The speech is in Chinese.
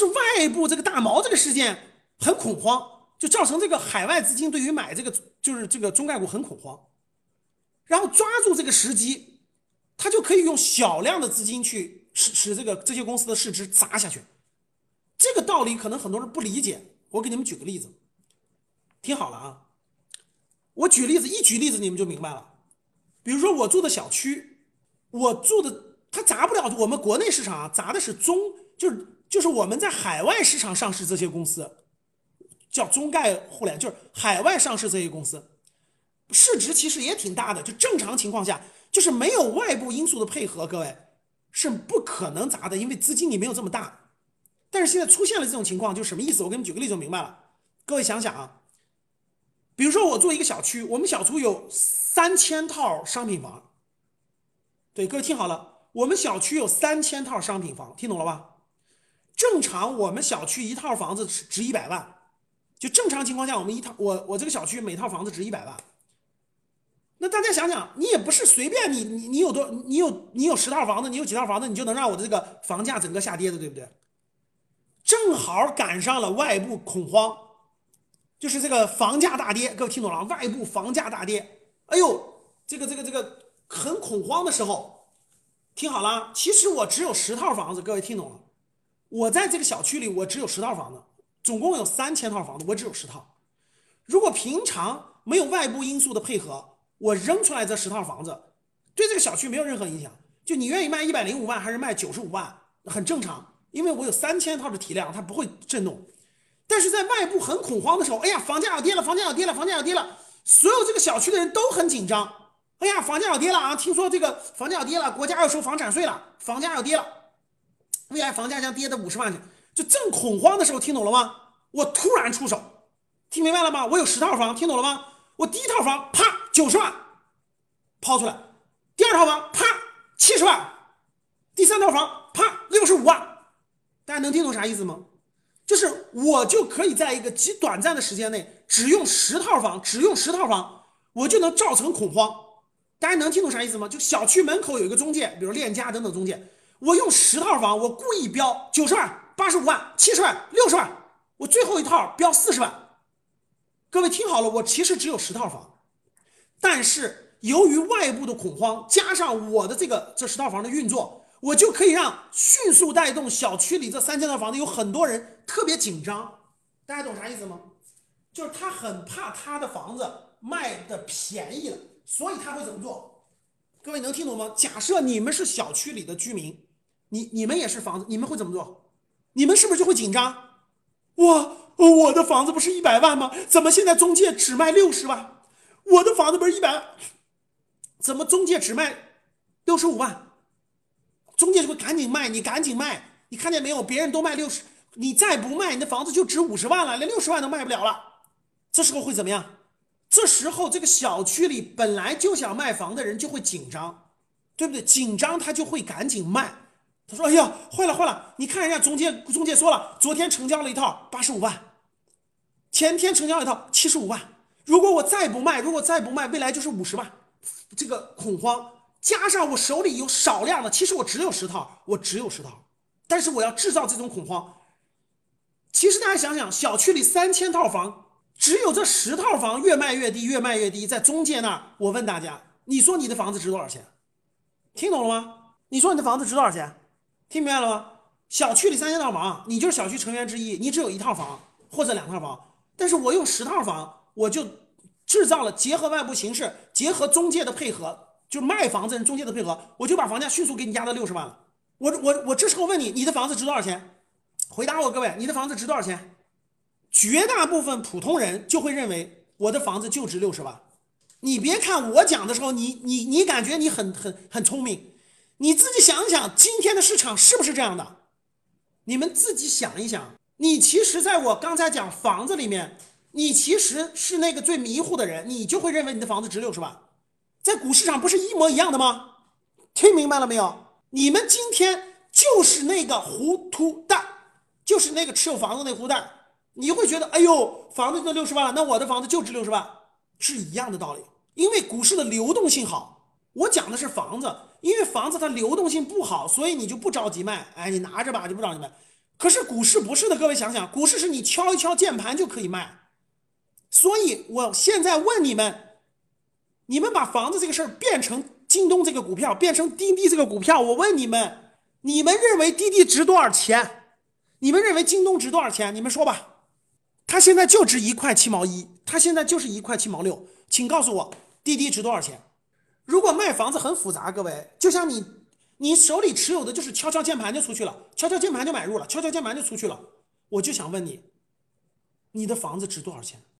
是外部这个大毛这个事件很恐慌，就造成这个海外资金对于买这个就是这个中概股很恐慌，然后抓住这个时机，他就可以用小量的资金去使使这个这些公司的市值砸下去。这个道理可能很多人不理解，我给你们举个例子，听好了啊，我举例子一举例子你们就明白了。比如说我住的小区，我住的它砸不了我们国内市场啊，砸的是中就是就是我们在海外市场上市这些公司，叫中概互联，就是海外上市这些公司，市值其实也挺大的。就正常情况下，就是没有外部因素的配合，各位是不可能砸的，因为资金你没有这么大。但是现在出现了这种情况，就什么意思？我给你们举个例子就明白了。各位想想啊，比如说我做一个小区，我们小区有三千套商品房。对，各位听好了，我们小区有三千套商品房，听懂了吧？正常我们小区一套房子值值一百万，就正常情况下，我们一套我我这个小区每套房子值一百万。那大家想想，你也不是随便你你你有多你有你有十套房子，你有几套房子，你就能让我的这个房价整个下跌的，对不对？正好赶上了外部恐慌，就是这个房价大跌，各位听懂了？外部房价大跌，哎呦，这个这个这个很恐慌的时候，听好了，其实我只有十套房子，各位听懂了？我在这个小区里，我只有十套房子，总共有三千套房子，我只有十套。如果平常没有外部因素的配合，我扔出来这十套房子，对这个小区没有任何影响。就你愿意卖一百零五万还是卖九十五万，很正常。因为我有三千套的体量，它不会震动。但是在外部很恐慌的时候，哎呀，房价要跌了，房价要跌了，房价要跌了，所有这个小区的人都很紧张。哎呀，房价要跌了啊！听说这个房价要跌了，国家要收房产税了，房价要跌了，未来房价将跌到五十万去。就正恐慌的时候，听懂了吗？我突然出手，听明白了吗？我有十套房，听懂了吗？我第一套房啪九十万抛出来，第二套房啪七十万，第三套房啪六十五万。大家能听懂啥意思吗？就是我就可以在一个极短暂的时间内，只用十套房，只用十套房，我就能造成恐慌。大家能听懂啥意思吗？就小区门口有一个中介，比如链家等等中介，我用十套房，我故意标九十万、八十五万、七十万、六十万，我最后一套标四十万。各位听好了，我其实只有十套房，但是由于外部的恐慌，加上我的这个这十套房的运作。我就可以让迅速带动小区里这三千套房子有很多人特别紧张，大家懂啥意思吗？就是他很怕他的房子卖的便宜了，所以他会怎么做？各位能听懂吗？假设你们是小区里的居民，你你们也是房子，你们会怎么做？你们是不是就会紧张？我我的房子不是一百万吗？怎么现在中介只卖六十万？我的房子不是一百万，怎么中介只卖六十五万？中介就会赶紧卖，你赶紧卖，你看见没有？别人都卖六十，你再不卖，你的房子就值五十万了，连六十万都卖不了了。这时候会怎么样？这时候这个小区里本来就想卖房的人就会紧张，对不对？紧张他就会赶紧卖。他说：“哎呀，坏了坏了！你看人家中介，中介说了，昨天成交了一套八十五万，前天成交了一套七十五万。如果我再不卖，如果再不卖，未来就是五十万。这个恐慌。”加上我手里有少量的，其实我只有十套，我只有十套，但是我要制造这种恐慌。其实大家想想，小区里三千套房，只有这十套房越卖越低，越卖越低，在中介那儿，我问大家，你说你的房子值多少钱？听懂了吗？你说你的房子值多少钱？听明白了吗？小区里三千套房，你就是小区成员之一，你只有一套房或者两套房，但是我用十套房，我就制造了结合外部形势，结合中介的配合。就卖房子人中介的配合，我就把房价迅速给你压到六十万了。我我我这时候问你，你的房子值多少钱？回答我，各位，你的房子值多少钱？绝大部分普通人就会认为我的房子就值六十万。你别看我讲的时候，你你你感觉你很很很聪明，你自己想想，今天的市场是不是这样的？你们自己想一想，你其实在我刚才讲房子里面，你其实是那个最迷糊的人，你就会认为你的房子值六十万。在股市上不是一模一样的吗？听明白了没有？你们今天就是那个糊涂蛋，就是那个持有房子那糊涂蛋。你会觉得，哎呦，房子都六十万了，那我的房子就值六十万，是一样的道理。因为股市的流动性好，我讲的是房子，因为房子它流动性不好，所以你就不着急卖。哎，你拿着吧，就不着急卖。可是股市不是的，各位想想，股市是你敲一敲键盘就可以卖。所以我现在问你们，你们把房子这个事儿变成京东这个股票，变成滴滴这个股票，我问你们，你们认为滴滴值多少钱？你们认为京东值多少钱？你们说吧。它现在就值一块七毛一，它现在就是一块七毛六，请告诉我滴滴值多少钱？如果卖房子很复杂，各位，就像你，你手里持有的就是敲敲键盘就出去了，敲敲键盘就买入了，敲敲键盘就出去了。我就想问你，你的房子值多少钱？